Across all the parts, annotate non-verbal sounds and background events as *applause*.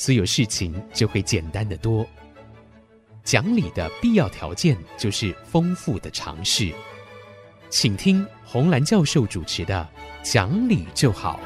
所有事情就会简单得多。讲理的必要条件就是丰富的尝试。请听红兰教授主持的《讲理就好》。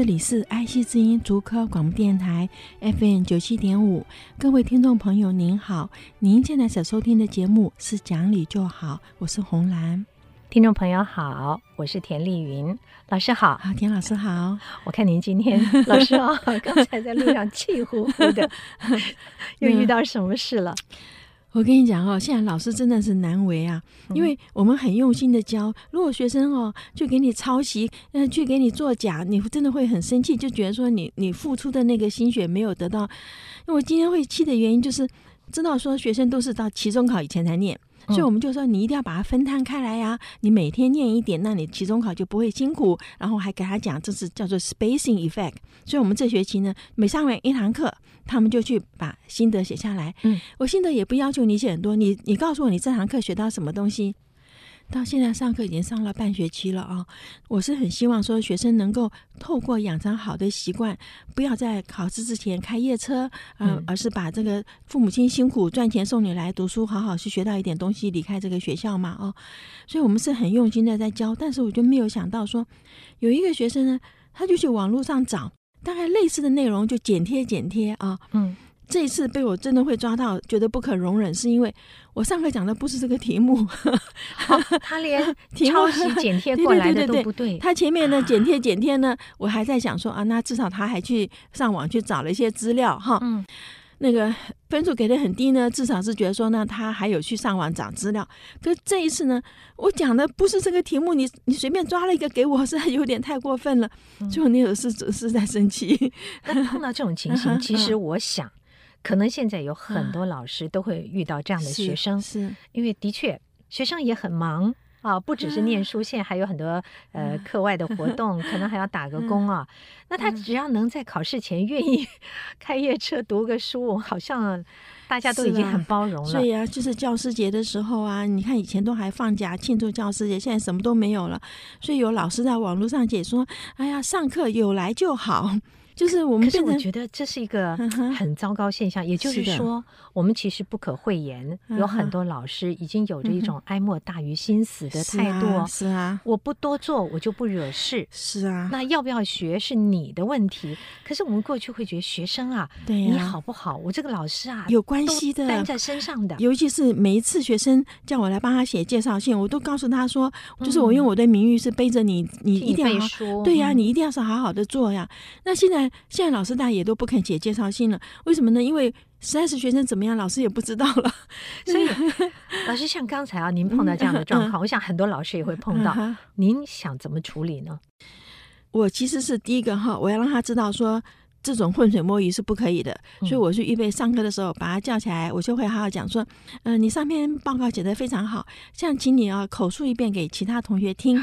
这里是爱惜之音竹科广播电台 FM 九七点五，各位听众朋友您好，您现在所收听的节目是讲理就好，我是红兰。听众朋友好，我是田丽云老师好，好，田老师好。我看您今天老师啊，*laughs* 刚才在路上气呼呼的，*laughs* 又遇到什么事了？我跟你讲哦，现在老师真的是难为啊，因为我们很用心的教，如果学生哦去给你抄袭，嗯、呃，去给你作假，你真的会很生气，就觉得说你你付出的那个心血没有得到。那我今天会气的原因就是，知道说学生都是到期中考以前才念。所以我们就说，你一定要把它分摊开来呀、啊。你每天念一点，那你期中考就不会辛苦。然后还给他讲，这是叫做 spacing effect。所以我们这学期呢，每上完一堂课，他们就去把心得写下来。嗯，我心得也不要求你写很多，你你告诉我你这堂课学到什么东西。到现在上课已经上了半学期了啊！我是很希望说学生能够透过养成好的习惯，不要在考试之前开夜车，嗯，而是把这个父母亲辛苦赚钱送你来读书，好好去学到一点东西，离开这个学校嘛，哦，所以我们是很用心的在教，但是我就没有想到说，有一个学生呢，他就去网络上找大概类似的内容，就剪贴剪贴啊，嗯。这一次被我真的会抓到，觉得不可容忍，是因为我上课讲的不是这个题目，哦、他连 *laughs* 抄袭剪贴过来的 *laughs* 都不对。他前面的剪贴剪贴呢，我还在想说啊，那至少他还去上网去找了一些资料哈。嗯，那个分数给的很低呢，至少是觉得说呢，他还有去上网找资料。可这一次呢，我讲的不是这个题目，你你随便抓了一个给我，是有点太过分了。就那个是是在生气。*laughs* 那碰到这种情形，其实 *laughs* 我想。可能现在有很多老师都会遇到这样的学生，是因为的确学生也很忙啊，不只是念书，现在还有很多呃课外的活动，可能还要打个工啊。那他只要能在考试前愿意 *laughs* 开夜车读个书，好像大家都已经很包容了。对呀啊，就是教师节的时候啊，你看以前都还放假庆祝教师节，现在什么都没有了。所以有老师在网络上解说：“哎呀，上课有来就好。”就是我们，可是我觉得这是一个很糟糕现象。也就是说，我们其实不可讳言，有很多老师已经有着一种哀莫大于心死的态度。是啊，我不多做，我就不惹事。是啊，那要不要学是你的问题。可是我们过去会觉得学生啊，对你好不好？我这个老师啊，有关系的，担在身上的。尤其是每一次学生叫我来帮他写介绍信，我都告诉他说，就是我用我的名誉是背着你，你一定要说，对呀，你一定要是好好的做呀。那现在。现在老师大家也都不肯写介绍信了，为什么呢？因为实在是学生怎么样，老师也不知道了。*laughs* 所以，老师像刚才啊，*laughs* 您碰到这样的状况，我想很多老师也会碰到。您想怎么处理呢？我其实是第一个哈，我要让他知道说。这种浑水摸鱼是不可以的，所以我去预备上课的时候把他叫起来，我就会好好讲说，嗯、呃，你上篇报告写得非常好，像请你啊口述一遍给其他同学听，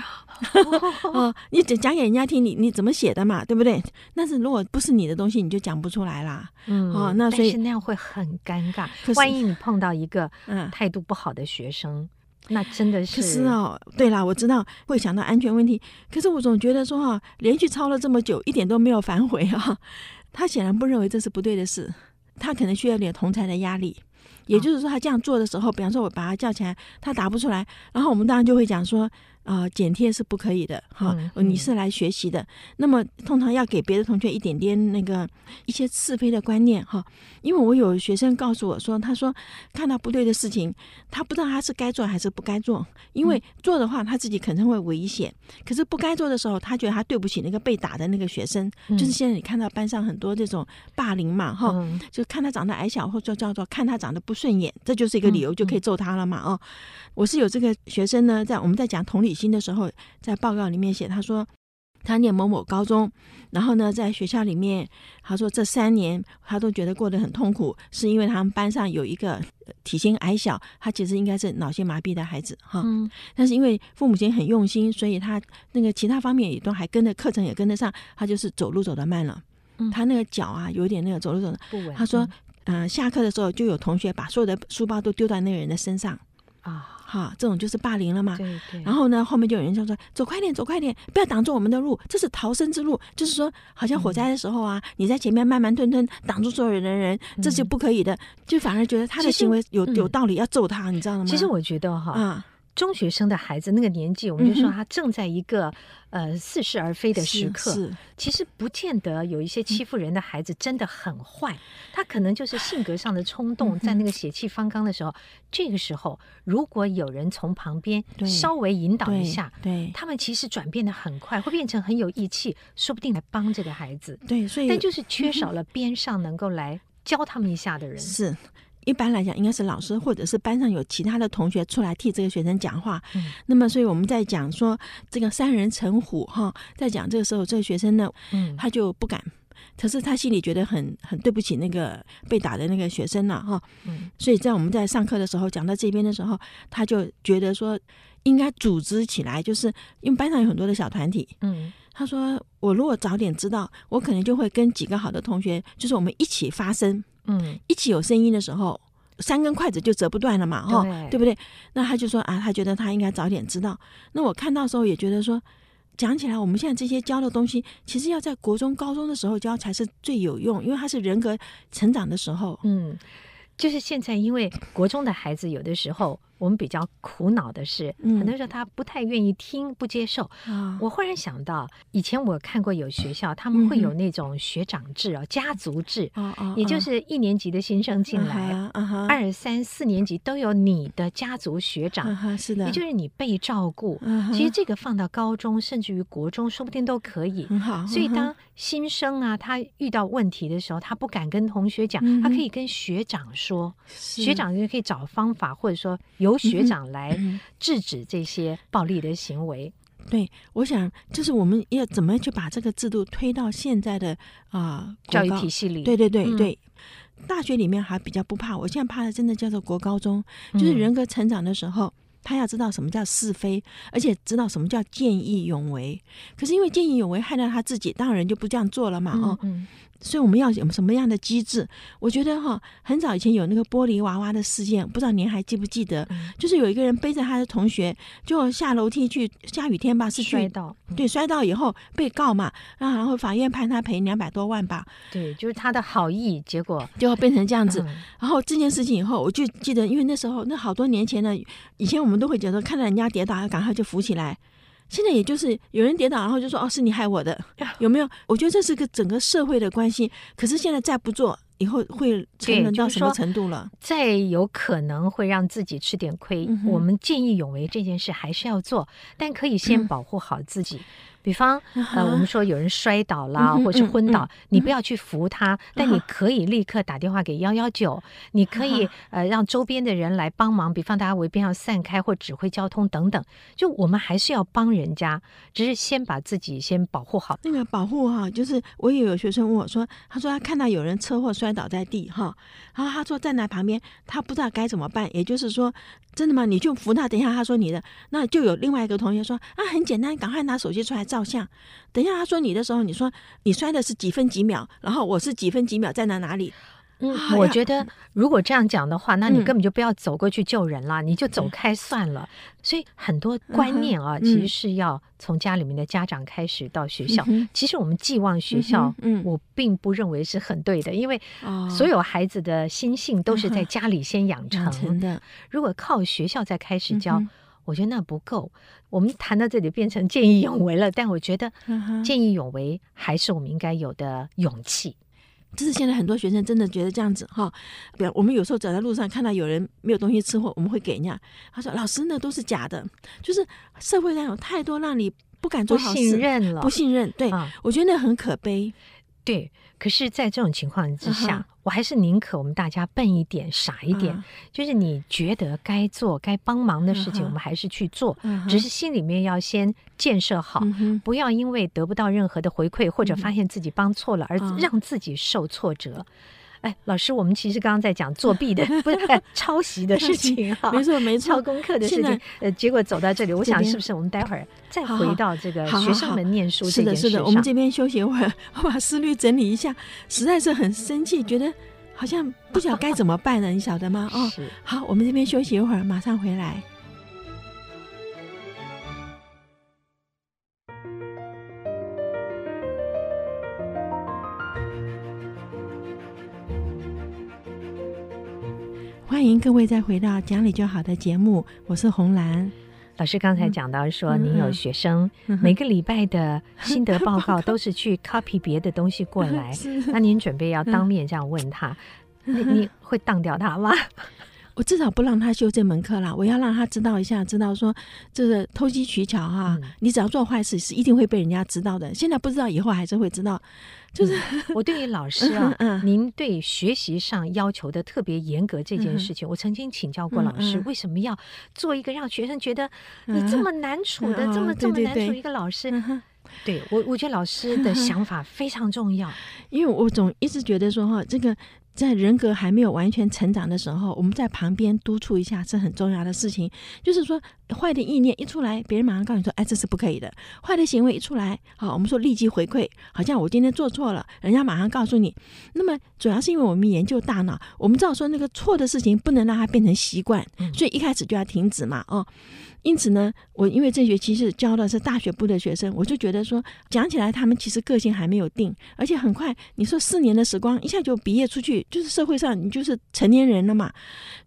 *laughs* 哦，你讲讲给人家听，你你怎么写的嘛，对不对？但是如果不是你的东西，你就讲不出来啦。嗯，哦，那所以那样会很尴尬。万一你碰到一个嗯态度不好的学生。那真的是，可是哦，对啦，我知道会想到安全问题，可是我总觉得说哈，连续抄了这么久，一点都没有反悔啊，他显然不认为这是不对的事，他可能需要点同才的压力，也就是说他这样做的时候，比方说我把他叫起来，他答不出来，然后我们当然就会讲说。啊、呃，剪贴是不可以的，哈、你是来学习的。那么通常要给别的同学一点点那个一些是非的观念，哈。因为我有学生告诉我说，他说看到不对的事情，他不知道他是该做还是不该做。因为做的话，他自己肯定会危险；可是不该做的时候，他觉得他对不起那个被打的那个学生。嗯、就是现在你看到班上很多这种霸凌嘛，哈、嗯，就看他长得矮小，或者叫做看他长得不顺眼，这就是一个理由，就可以揍他了嘛。哦，我是有这个学生呢，在我们在讲同理心的时候，在报告里面写，他说。他念某某高中，然后呢，在学校里面，他说这三年他都觉得过得很痛苦，是因为他们班上有一个体型矮小，他其实应该是脑性麻痹的孩子哈。嗯。但是因为父母亲很用心，所以他那个其他方面也都还跟着课程也跟得上，他就是走路走得慢了。嗯。他那个脚啊，有点那个走路走的不稳。他说，嗯、呃，下课的时候就有同学把所有的书包都丢在那个人的身上啊。哈，这种就是霸凌了嘛。对对。然后呢，后面就有人就说：“走快点，走快点，不要挡住我们的路，这是逃生之路。”就是说，好像火灾的时候啊，嗯、你在前面慢慢吞吞，挡住所有人的人，这是不可以的。嗯、就反而觉得他的行为有有道理，要揍他，你知道吗？其实我觉得哈。啊中学生的孩子那个年纪，我们就说他正在一个、嗯、呃似是而非的时刻。是，是其实不见得有一些欺负人的孩子真的很坏，嗯、他可能就是性格上的冲动，在那个血气方刚的时候，嗯、这个时候如果有人从旁边稍微引导一下，对，对他们其实转变的很快，会变成很有义气，说不定来帮这个孩子。对，所以但就是缺少了边上能够来教他们一下的人。是。一般来讲，应该是老师或者是班上有其他的同学出来替这个学生讲话。嗯、那么，所以我们在讲说这个三人成虎哈，在讲这个时候，这个学生呢，嗯、他就不敢，可是他心里觉得很很对不起那个被打的那个学生了哈。嗯、所以在我们在上课的时候讲到这边的时候，他就觉得说应该组织起来，就是因为班上有很多的小团体。嗯，他说我如果早点知道，我可能就会跟几个好的同学，就是我们一起发声。嗯，一起有声音的时候，三根筷子就折不断了嘛，哈对，不对？那他就说啊，他觉得他应该早点知道。那我看到时候也觉得说，讲起来，我们现在这些教的东西，其实要在国中、高中的时候教才是最有用，因为他是人格成长的时候。嗯，就是现在，因为国中的孩子有的时候。我们比较苦恼的是，很多时候他不太愿意听、不接受。嗯、我忽然想到，以前我看过有学校，他们会有那种学长制啊、哦、家族制，哦哦、也就是一年级的新生进来，二三四年级都有你的家族学长，哦、是的，也就是你被照顾。哦、其实这个放到高中，甚至于国中，说不定都可以。所以当新生啊，他遇到问题的时候，他不敢跟同学讲，嗯、他可以跟学长说，学长就可以找方法，或者说有。由学长来制止这些暴力的行为。对，我想就是我们要怎么去把这个制度推到现在的啊、呃、教育体系里。对对对对，嗯、大学里面还比较不怕，我现在怕的真的叫做国高中，就是人格成长的时候，嗯、他要知道什么叫是非，而且知道什么叫见义勇为。可是因为见义勇为害到他自己，当然人就不这样做了嘛。哦。嗯嗯所以我们要有什么样的机制？我觉得哈，很早以前有那个玻璃娃娃的事件，不知道您还记不记得？嗯、就是有一个人背着他的同学，就下楼梯去，下雨天吧，是摔倒，对，摔倒以后被告嘛，然后法院判他赔两百多万吧。对，就是他的好意，结果就变成这样子。嗯、然后这件事情以后，我就记得，因为那时候那好多年前呢，以前我们都会觉得看到人家跌倒，赶快就扶起来。现在也就是有人跌倒，然后就说：“哦，是你害我的。*laughs* ”有没有？我觉得这是个整个社会的关系。可是现在再不做，以后会沉沦到什么程度了？再有可能会让自己吃点亏。嗯、我们见义勇为这件事还是要做，但可以先保护好自己。嗯比方，呃，我们说有人摔倒了，或者是昏倒，你不要去扶他，但你可以立刻打电话给幺幺九，你可以呃让周边的人来帮忙，比方大家围边要散开或指挥交通等等。就我们还是要帮人家，只是先把自己先保护好。那个保护哈，就是我也有学生问我说，他说他看到有人车祸摔倒在地哈，然后他说站在旁边，他不知道该怎么办，也就是说。真的吗？你就扶他。等一下，他说你的，那就有另外一个同学说啊，很简单，赶快拿手机出来照相。等一下，他说你的时候，你说你摔的是几分几秒，然后我是几分几秒在哪哪里。嗯，我觉得如果这样讲的话，那你根本就不要走过去救人了，嗯、你就走开算了。所以很多观念啊，嗯、其实是要从家里面的家长开始到学校。嗯、其实我们寄望学校，嗯，我并不认为是很对的，因为所有孩子的心性都是在家里先养成的。如果靠学校再开始教，嗯、我觉得那不够。我们谈到这里变成见义勇为了，但我觉得见义勇为还是我们应该有的勇气。就是现在很多学生真的觉得这样子哈，比如我们有时候走在路上看到有人没有东西吃货，我们会给人家。他说：“老师，那都是假的。”就是社会上有太多让你不敢做好事，不信任了，不信任。对，啊、我觉得那很可悲。对，可是，在这种情况之下，uh. 我还是宁可我们大家笨一点、傻一点，uh. 就是你觉得该做、该帮忙的事情，我们还是去做，uh. 只是心里面要先建设好，uh. 不要因为得不到任何的回馈，或者发现自己帮错了，而让自己受挫折。Uh. 哎，老师，我们其实刚刚在讲作弊的，*laughs* 不是抄袭的事情哈，没错没错，抄功课的事情。呃，结果走到这里，我想是不是我们待会儿再回到这个学生们念书这件事上？是的，是的，我们这边休息一会儿，*laughs* 我把思虑整理一下，实在是很生气，觉得好像不晓得该怎么办了？你晓得吗？哦，好，我们这边休息一会儿，马上回来。迎各位再回到讲理就好的节目，我是红兰。老师。刚才讲到说，您有学生每个礼拜的心得报告 *laughs* 都是去 copy 别的东西过来，*laughs* 那您准备要当面这样问他，*laughs* 你你会当掉他吗？我至少不让他修这门课啦，我要让他知道一下，知道说这个投机取巧哈，嗯、你只要做坏事是一定会被人家知道的。现在不知道，以后还是会知道。就是、嗯、我对于老师啊，嗯嗯、您对学习上要求的特别严格这件事情，嗯、我曾经请教过老师，为什么要做一个让学生觉得你这么难处的、嗯、这么这么难处一个老师？对我，我觉得老师的想法非常重要，*laughs* 因为我总一直觉得说哈，这个。在人格还没有完全成长的时候，我们在旁边督促一下是很重要的事情。就是说，坏的意念一出来，别人马上告诉你说：“哎，这是不可以的。”坏的行为一出来，好，我们说立即回馈，好像我今天做错了，人家马上告诉你。那么，主要是因为我们研究大脑，我们知道说那个错的事情不能让它变成习惯，所以一开始就要停止嘛，哦。因此呢，我因为这学期是教的是大学部的学生，我就觉得说，讲起来他们其实个性还没有定，而且很快，你说四年的时光一下就毕业出去，就是社会上你就是成年人了嘛。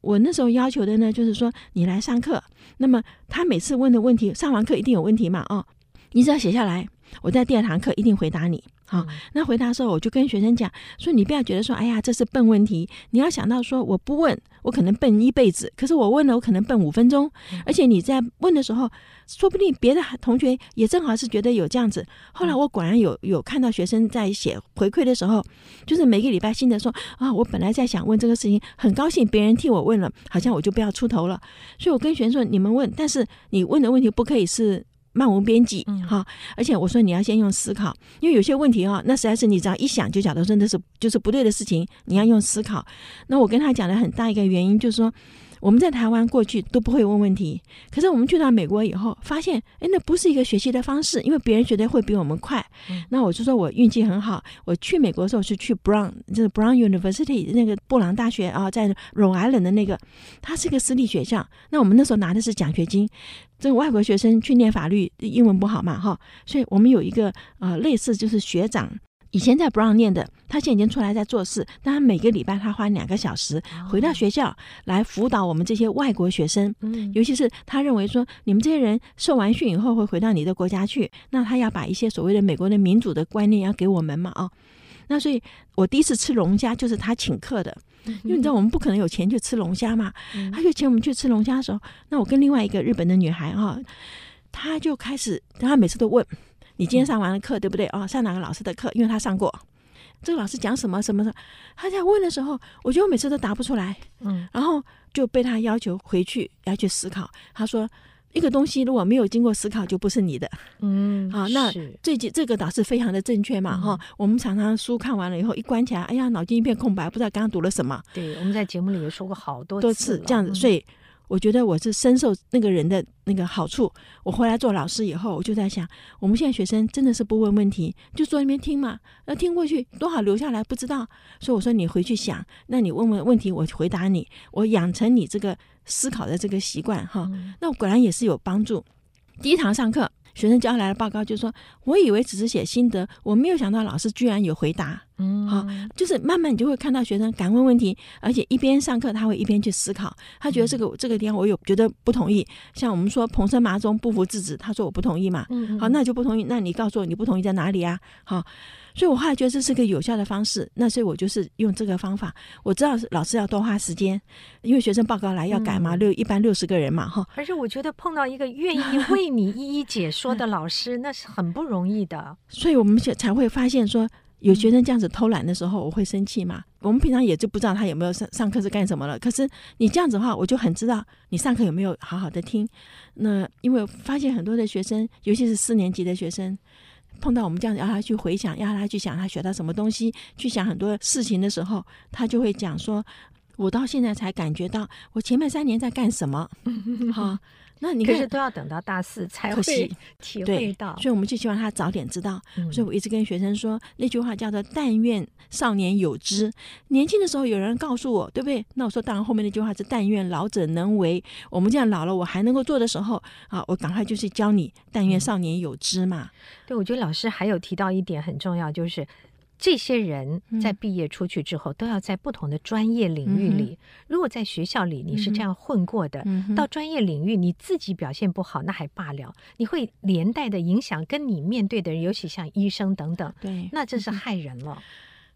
我那时候要求的呢，就是说你来上课，那么他每次问的问题，上完课一定有问题嘛，哦，你只要写下来，我在第二堂课一定回答你。好，那回答的时候，我就跟学生讲说，你不要觉得说，哎呀，这是笨问题。你要想到说，我不问，我可能笨一辈子；可是我问了，我可能笨五分钟。而且你在问的时候，说不定别的同学也正好是觉得有这样子。后来我果然有有看到学生在写回馈的时候，就是每个礼拜新的说啊，我本来在想问这个事情，很高兴别人替我问了，好像我就不要出头了。所以我跟学生说，你们问，但是你问的问题不可以是。漫无边际，哈！而且我说你要先用思考，因为有些问题哈，那实在是你只要一想就晓得说那是就是不对的事情，你要用思考。那我跟他讲的很大一个原因就是说，我们在台湾过去都不会问问题，可是我们去到美国以后，发现哎，那不是一个学习的方式，因为别人学的会比我们快。那我就说我运气很好，我去美国的时候是去 Brown，就是 Brown University 那个布朗大学啊，在 Rhode Island 的那个，它是一个私立学校。那我们那时候拿的是奖学金。这个外国学生去念法律，英文不好嘛，哈，所以我们有一个呃类似就是学长，以前在 Brown 念的，他现在已经出来在做事，但他每个礼拜他花两个小时回到学校来辅导我们这些外国学生，嗯，尤其是他认为说你们这些人受完训以后会回到你的国家去，那他要把一些所谓的美国的民主的观念要给我们嘛，哦，那所以我第一次吃龙虾就是他请客的。因为你知道我们不可能有钱去吃龙虾嘛，他就请我们去吃龙虾的时候，那我跟另外一个日本的女孩哈，她就开始，她每次都问你今天上完了课对不对？哦，上哪个老师的课？因为他上过，这个老师讲什么什么的，他在问的时候，我觉得我每次都答不出来，嗯，然后就被他要求回去要去思考，他说。一个东西如果没有经过思考，就不是你的。嗯，好，那这这这个倒是非常的正确嘛，哈、嗯。我们常常书看完了以后，一关起来，哎呀，脑筋一片空白，不知道刚刚读了什么。对，我们在节目里也说过好多次多次这样子，所以。我觉得我是深受那个人的那个好处。我回来做老师以后，我就在想，我们现在学生真的是不问问题，就坐那边听嘛。那听过去多少，留下来不知道。所以我说你回去想，那你问问问题，我回答你，我养成你这个思考的这个习惯哈。那我果然也是有帮助。第一堂上课。学生交来的报告就说：“我以为只是写心得，我没有想到老师居然有回答。”嗯，好，就是慢慢你就会看到学生敢问问题，而且一边上课他会一边去思考。他觉得这个这个地方我有觉得不同意，像我们说蓬生麻中，不服制止，他说我不同意嘛。嗯，好，那就不同意。那你告诉我你不同意在哪里啊？好。所以，我后来觉得这是个有效的方式。那所以我就是用这个方法。我知道老师要多花时间，因为学生报告来要改嘛，六一般六十个人嘛，哈。而且我觉得碰到一个愿意为你一一解说的老师，那是很不容易的。所以我们才才会发现说，有学生这样子偷懒的时候，我会生气嘛？我们平常也就不知道他有没有上上课是干什么了。可是你这样子的话，我就很知道你上课有没有好好的听。那因为发现很多的学生，尤其是四年级的学生，碰到我们这样子要他去回想，要他去想他学到什么东西，去想很多事情的时候，他就会讲说：“我到现在才感觉到我前面三年在干什么。*laughs* ”好。那你可是都要等到大四才会体会到，所以我们就希望他早点知道。嗯、所以我一直跟学生说那句话叫做“但愿少年有知”。年轻的时候有人告诉我，对不对？那我说当然，后面那句话是“但愿老者能为”。我们这样老了，我还能够做的时候啊，我赶快就去教你“但愿少年有知”嘛。嗯、对，我觉得老师还有提到一点很重要，就是。这些人在毕业出去之后，都要在不同的专业领域里。如果在学校里你是这样混过的，到专业领域你自己表现不好，那还罢了，你会连带的影响跟你面对的人，尤其像医生等等，对，那真是害人了。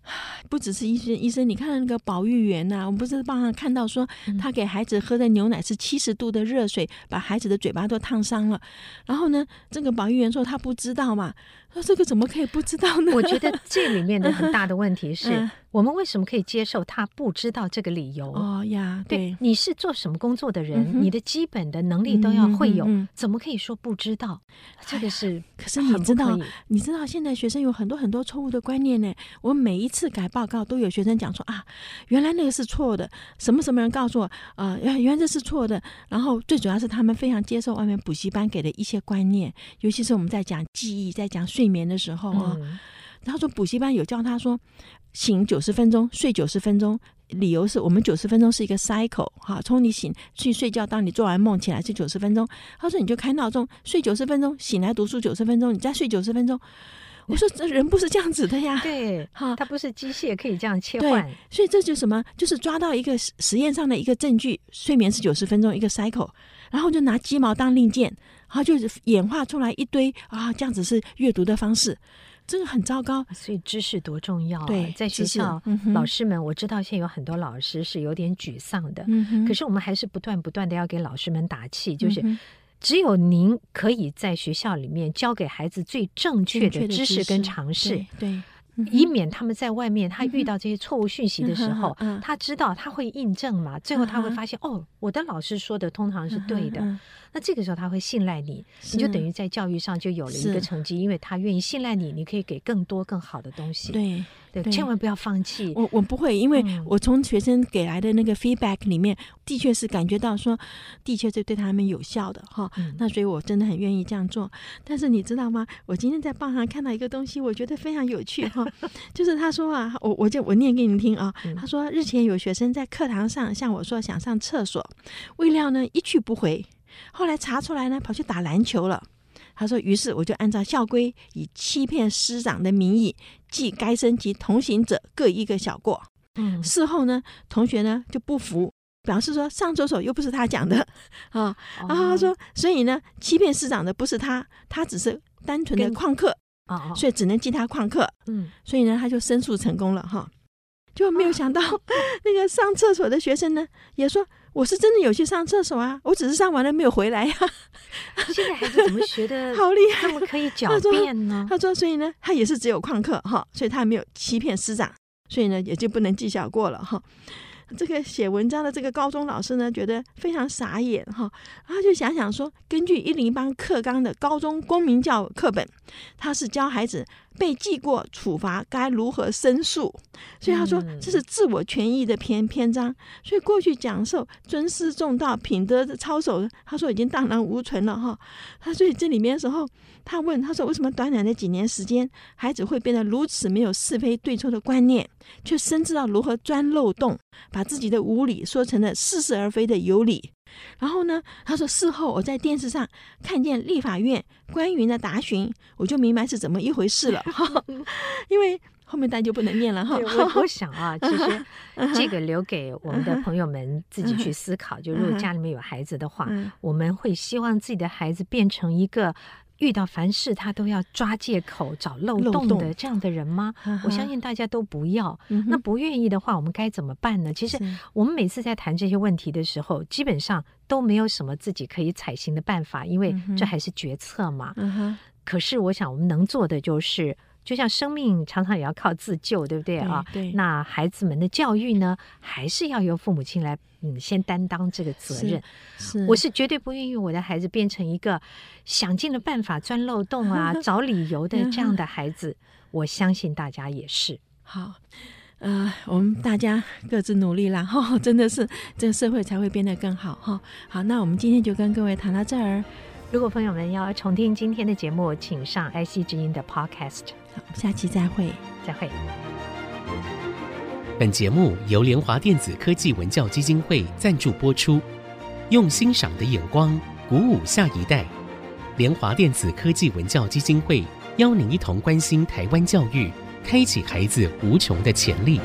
*sighs* 不只是医生，医生，你看那个保育员呐、啊，我们不是帮他看到说，他给孩子喝的牛奶是七十度的热水，把孩子的嘴巴都烫伤了。然后呢，这个保育员说他不知道嘛。说这个怎么可以不知道呢？我觉得这里面的很大的问题是 *laughs* 我们为什么可以接受他不知道这个理由？哦呀，对，你是做什么工作的人，你的基本的能力都要会有，怎么可以说不知道？这个是，可是你知道，你知道现在学生有很多很多错误的观念呢。我每一次改报告都有学生讲说啊，原来那个是错的，什么什么人告诉我啊，原原来这是错的。然后最主要是他们非常接受外面补习班给的一些观念，尤其是我们在讲记忆，在讲睡。眠的时候啊，他说补习班有教他说醒九十分钟，睡九十分钟，理由是我们九十分钟是一个 cycle 哈，从你醒去睡觉到你做完梦起来是九十分钟。他说你就开闹钟睡九十分钟，醒来读书九十分钟，你再睡九十分钟。我说这人不是这样子的呀，对，哈，他不是机械可以这样切换。所以这就什么，就是抓到一个实验上的一个证据，睡眠是九十分钟一个 cycle，然后就拿鸡毛当令箭。然后就是演化出来一堆啊，这样子是阅读的方式，这个很糟糕。所以知识多重要啊。对，在学校，嗯、老师们，我知道现在有很多老师是有点沮丧的。嗯。可是我们还是不断不断的要给老师们打气，就是只有您可以在学校里面教给孩子最正确的知识跟尝试。对。对以免他们在外面，他遇到这些错误讯息的时候，他知道他会印证嘛，最后他会发现，哦，我的老师说的通常是对的，那这个时候他会信赖你，你就等于在教育上就有了一个成绩，因为他愿意信赖你，你可以给更多更好的东西。对。对，千万不要放弃。我我不会，因为我从学生给来的那个 feedback 里面，的确是感觉到说，的确是对他们有效的哈。那所以我真的很愿意这样做。但是你知道吗？我今天在报上看到一个东西，我觉得非常有趣哈。*laughs* 就是他说啊，我我就我念给你听啊。他说日前有学生在课堂上向我说想上厕所，未料呢一去不回，后来查出来呢跑去打篮球了。他说：“于是我就按照校规，以欺骗师长的名义，记该生及同行者各一个小过。嗯，事后呢，同学呢就不服，表示说上厕所又不是他讲的啊。然后他说，所以呢，欺骗师长的不是他，他只是单纯的旷课啊，所以只能记他旷课。嗯，所以呢，他就申诉成功了哈。就没有想到 *laughs* 那个上厕所的学生呢，也说。”我是真的有去上厕所啊，我只是上完了没有回来呀、啊。现在孩子怎么学的 *laughs* 好厉害？他们可以狡辩呢？他说，所以呢，他也是只有旷课哈，所以他没有欺骗师长，所以呢，也就不能记小过了哈。这个写文章的这个高中老师呢，觉得非常傻眼哈，他就想想说，根据一零八课纲的高中公民教课本，他是教孩子被记过处罚该如何申诉，所以他说这是自我权益的篇篇章，所以过去讲授尊师重道、品德的操守，他说已经荡然无存了哈。他所以这里面的时候，他问他说，为什么短短的几年时间，孩子会变得如此没有是非对错的观念，却深知道如何钻漏洞，把自己的无理说成了似是而非的有理？然后呢，他说事后我在电视上看见立法院官员的答询，我就明白是怎么一回事了哈。*laughs* *laughs* 因为后面大家就不能念了哈。我我想啊，其实 *laughs* 这个留给我们的朋友们自己去思考。就如果家里面有孩子的话，我们会希望自己的孩子变成一个。遇到凡事他都要抓借口、找漏洞的这样的人吗？我相信大家都不要。那不愿意的话，我们该怎么办呢？其实我们每次在谈这些问题的时候，基本上都没有什么自己可以采行的办法，因为这还是决策嘛。可是我想，我们能做的就是就像生命常常也要靠自救，对不对啊？对。那孩子们的教育呢，还是要由父母亲来，嗯，先担当这个责任。是，是我是绝对不愿意我的孩子变成一个想尽了办法钻漏洞啊、*laughs* 找理由的这样的孩子。*laughs* 我相信大家也是。好，呃，我们大家各自努力啦，然 *laughs* 后真的是这个社会才会变得更好哈。好，那我们今天就跟各位谈到这儿。如果朋友们要重听今天的节目，请上 IC 之音的 Podcast。好，下期再会，再会。本节目由联华电子科技文教基金会赞助播出，用欣赏的眼光鼓舞下一代。联华电子科技文教基金会邀您一同关心台湾教育，开启孩子无穷的潜力。